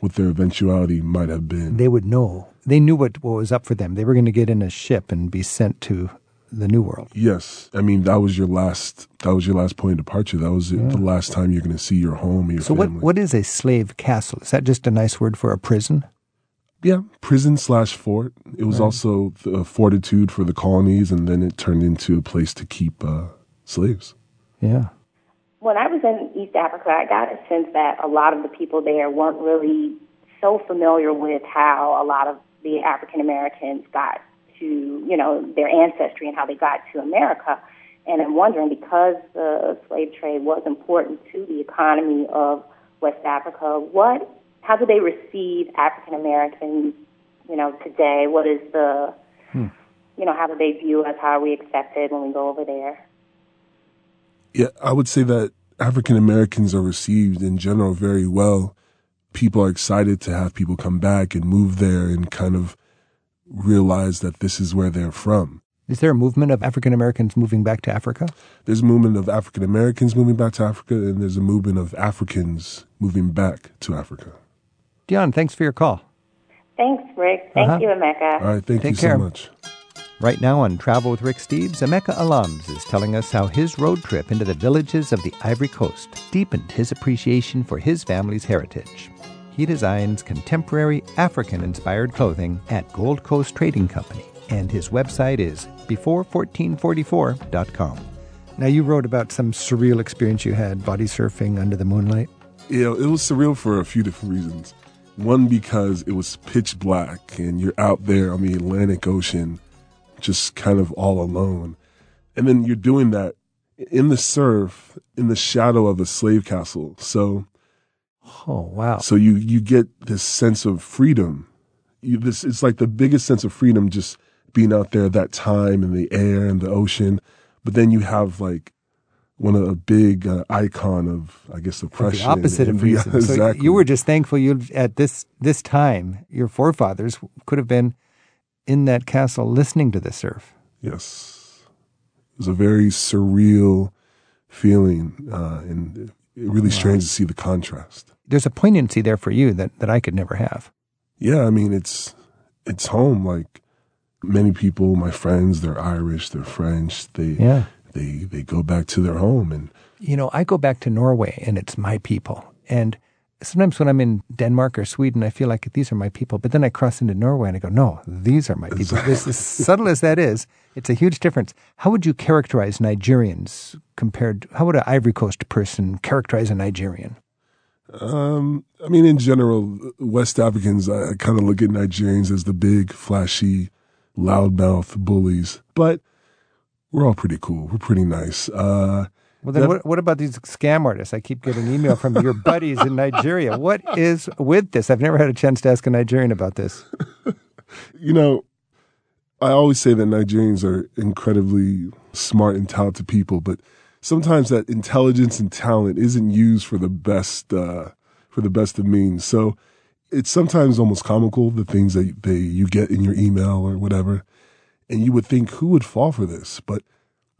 S4: what their eventuality might have been.
S1: They would know. They knew what, what was up for them. They were going to get in a ship and be sent to the New World.
S4: yes. I mean, that was your last, that was your last point of departure. That was the last time you're going to see your home, your
S1: So, what, what is a slave castle? Is that just a nice word for a prison?
S4: Yeah, prison slash fort. It was also the fortitude for the colonies, and then it turned into a place to keep uh, slaves.
S1: Yeah.
S6: When I was in East Africa, I got a sense that a lot of the people there weren't really so familiar with how a lot of the African Americans got to, you know, their ancestry and how they got to America. And I'm wondering because the slave trade was important to the economy of West Africa, what, how do they receive African Americans, you know, today? What is the, hmm. you know, how do they view us? How are we accepted when we go over there?
S4: Yeah, I would say that African Americans are received in general very well. People are excited to have people come back and move there and kind of realize that this is where they're from.
S1: Is there a movement of African Americans moving back to Africa?
S4: There's a movement of African Americans moving back to Africa, and there's a movement of Africans moving back to Africa.
S1: Dion, thanks for your call.
S6: Thanks, Rick. Thank
S1: Uh-huh.
S6: you, Emeka.
S4: All right, thank
S1: Take
S4: you
S1: care.
S4: so much.
S1: Right now on Travel with Rick Steves, Emeka Alams is telling us how his road trip into the villages of the Ivory Coast deepened his appreciation for his family's heritage. He designs contemporary African inspired clothing at Gold Coast Trading Company, and his website is before1444.com. Now, you wrote about some surreal experience you had body surfing under the moonlight.
S4: Know, it was surreal for a few different reasons. One, because it was pitch black and you're out there on the Atlantic Ocean just kind of all alone. And then you're doing that in the surf, in the shadow of a slave castle. So,
S1: Oh, wow.
S4: so you, you get this sense of freedom. You, this, it's like the biggest sense of freedom just being out there that time in the air and the ocean. But then you have like one of a big uh, icon of, I guess, oppression.
S1: the opposite
S4: and-
S1: of reason. So
S4: exactly.
S1: you were just thankful you at this this time your forefathers could have been in that castle listening to the surf.
S4: Yes. It was a very surreal feeling, uh, and it really oh, strange to see the contrast.
S1: There's a poignancy there for you that, that I could never have.
S4: Yeah, I mean, it's, it's home. Like many people, my friends, they're Irish, they're French, they,
S1: Yeah.
S4: they, they go back to their home and
S1: You know, I go back to Norway and it's my people. And sometimes when I'm in Denmark or Sweden, I feel like these are my people. But then I cross into Norway and I go, no, these are my people. This, as subtle as that is, it's a huge difference. How would you characterize Nigerians compared? How would an Ivory Coast person characterize a Nigerian?
S4: Um, I mean, in general, West Africans, I, I kind of look at Nigerians as the big, flashy, loudmouth bullies, but we're all pretty cool. We're pretty nice. Uh,
S1: Well, then what, what about these scam artists? I keep getting email from your buddies in Nigeria. What is with this? I've never had a chance to ask a Nigerian about this.
S4: you know, I always say that Nigerians are incredibly smart and talented people, but sometimes that intelligence and talent isn't used for the best, uh, for the best of means. So it's sometimes almost comical, the things that they, you get in your email or whatever. And you would think, who would fall for this? But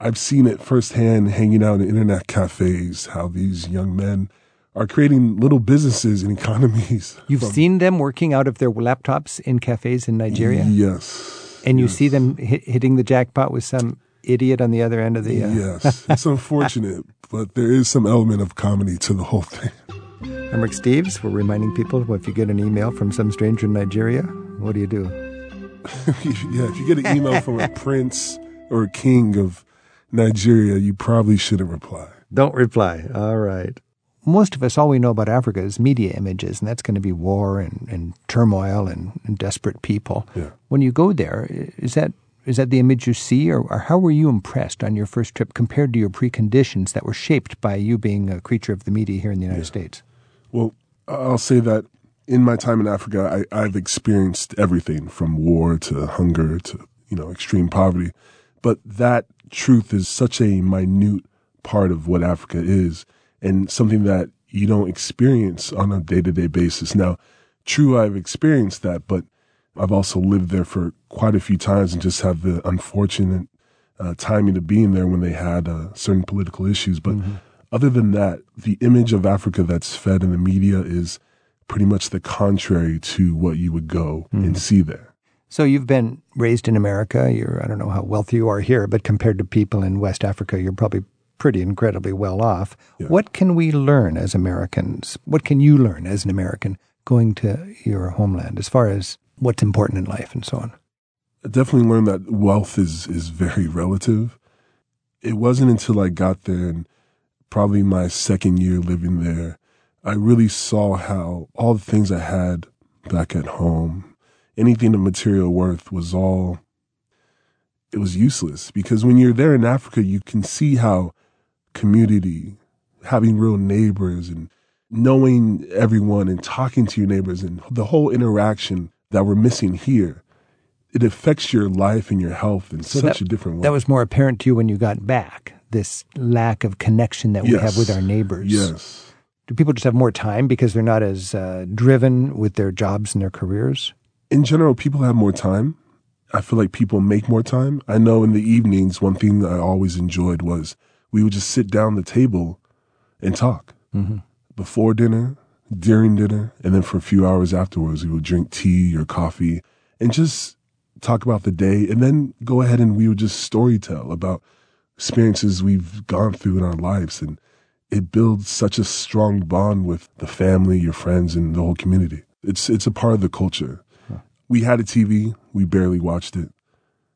S4: I've seen it firsthand hanging out in internet cafes, how these young men are creating little businesses and economies.
S1: You've
S4: from-
S1: seen them working out of their laptops in cafes in Nigeria,
S4: Yes.
S1: and you see them hit, hitting the jackpot with some idiot on the other end of the. Uh,
S4: Yes, it's unfortunate, but there is some element of comedy to the whole thing.
S1: I'm Rick Steves. We're reminding people well, if you get an email from some stranger in Nigeria, what do you do?
S4: yeah, if you get an email from a prince or a king of Nigeria, you probably shouldn't reply.
S1: Don't reply. All right. Most of us, all we know about Africa is media images, and that's going to be war and, and turmoil and, and desperate people.
S4: Yeah.
S1: When you go there, is that is that the image you see, or, or how were you impressed on your first trip compared to your preconditions that were shaped by you being a creature of the media here in the United States?
S4: Well, I'll say that in my time in Africa, I, I've experienced everything from war to hunger to you know extreme poverty, but that truth is such a minute part of what Africa is, and something that you don't experience on a day to day basis. Now, true, I've experienced that, but I've also lived there for quite a few times and just have the unfortunate uh, timing of being there when they had uh, certain political issues. But other than that, the image of Africa that's fed in the media is pretty much the contrary to what you would go and see there.
S1: So you've been raised in America. You're I don't know how wealthy you are here, but compared to people in West Africa, you're probably pretty incredibly well off.
S4: Yeah.
S1: What can we learn as Americans? What can you learn as an American going to your homeland as far as what's important in life and so on?
S4: I definitely learned that wealth is is very relative. It wasn't until I got there and probably my second year living there, I really saw how all the things I had back at home, anything of material worth was all it was useless because when you're there in Africa, you can see how community, having real neighbors and knowing everyone and talking to your neighbors and the whole interaction that we're missing here it affects your life and your health in such
S1: that,
S4: a different way.
S1: That was more apparent to you when you got back. This lack of connection that we have with our neighbors.
S4: Yes.
S1: Do people just have more time because they're not as uh, driven with their jobs and their careers?
S4: In general, people have more time. I feel like people make more time. I know in the evenings, one thing that I always enjoyed was we would just sit down the table and talk
S1: Mm-hmm.
S4: before dinner, during dinner, and then for a few hours afterwards, we would drink tea or coffee and just talk about the day. And then go ahead and we would just storytell about experiences we've gone through in our lives. And it builds such a strong bond with the family, your friends, and the whole community. It's, it's a part of the culture. We had a TV. We barely watched it.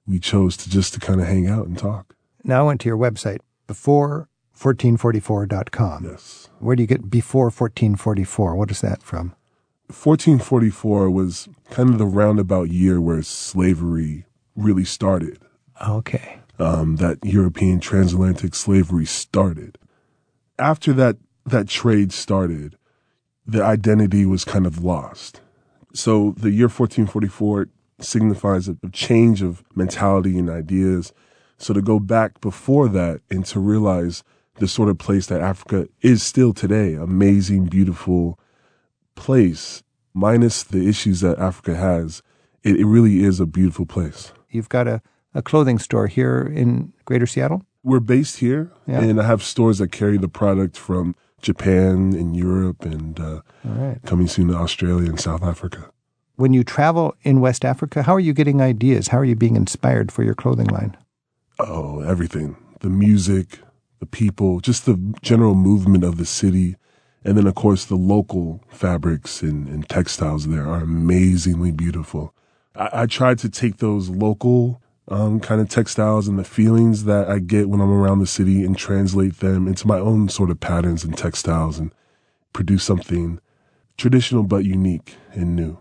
S4: We chose to just to kind of hang out and talk.
S1: Now I went to your website, before1444.com.
S4: Yes.
S1: Where do you get before 1444? What is that from?
S4: 1444 was kind of the roundabout year where slavery really started.
S1: Okay.
S4: Um, that European transatlantic slavery started. After that, that trade started, the identity was kind of lost. So the year 1444 signifies a change of mentality and ideas. So to go back before that and to realize the sort of place that Africa is still today, amazing, beautiful place, minus the issues that Africa has, it, it really is a beautiful place.
S1: You've got a, a clothing store here in Greater Seattle?
S4: We're based here,
S1: Yeah.
S4: and I have stores that carry the product from Japan and Europe and uh,
S1: right.
S4: coming soon to Australia and South Africa.
S1: When you travel in West Africa, how are you getting ideas? How are you being inspired for your clothing line?
S4: Oh, everything. The music, the people, just the general movement of the city. And then, of course, the local fabrics and, and textiles there are amazingly beautiful. I, I try to take those local um, kind of textiles and the feelings that I get when I'm around the city and translate them into my own sort of patterns and textiles and produce something traditional but unique and new.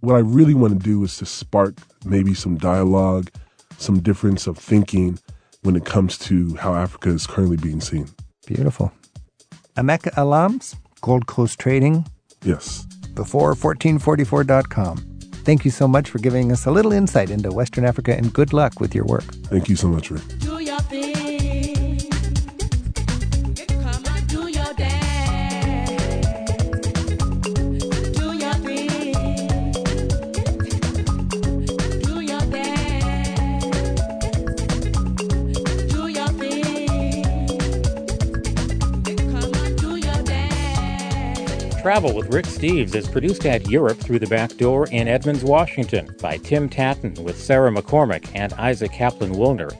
S4: What I really want to do is to spark maybe some dialogue, some difference of thinking when it comes to how Africa is currently being seen.
S1: Beautiful. Emeka Alams, Gold Coast Trading,
S4: Yes.
S1: before1444.com. Thank you so much for giving us a little insight into Western Africa and good luck with your work.
S4: Thank you so much, Rick.
S7: Travel with Rick Steves is produced at Europe Through the Back Door in Edmonds, Washington by Tim Tattan with Sarah McCormick and Isaac Kaplan Woolner.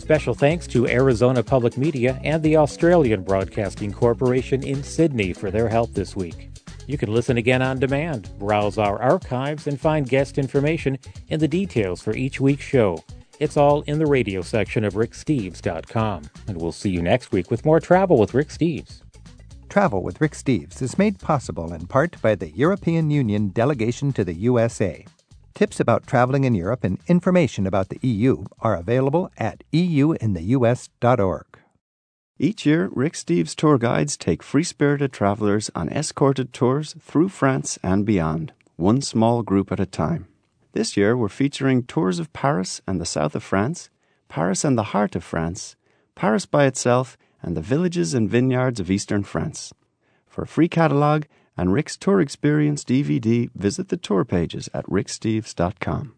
S7: Special thanks to Arizona Public Media and the Australian Broadcasting Corporation in Sydney for their help this week. You can listen again on demand, browse our archives, and find guest information in the details for each week's show. It's all in the radio section of ricksteves.com. And we'll see you next week with more Travel with Rick Steves.
S1: Travel with Rick Steves is made possible in part by the European Union delegation to the USA. Tips about traveling in Europe and information about the EU are available at euintheus.org.
S8: Each year, Rick Steves tour guides take free spirited travelers on escorted tours through France and beyond, one small group at a time. This year, we're featuring tours of Paris and the south of France, Paris and the heart of France, Paris by itself, and the villages and vineyards of eastern France. For a free catalogue and Rick's Tour Experience DVD, visit the tour pages at ricksteves.com.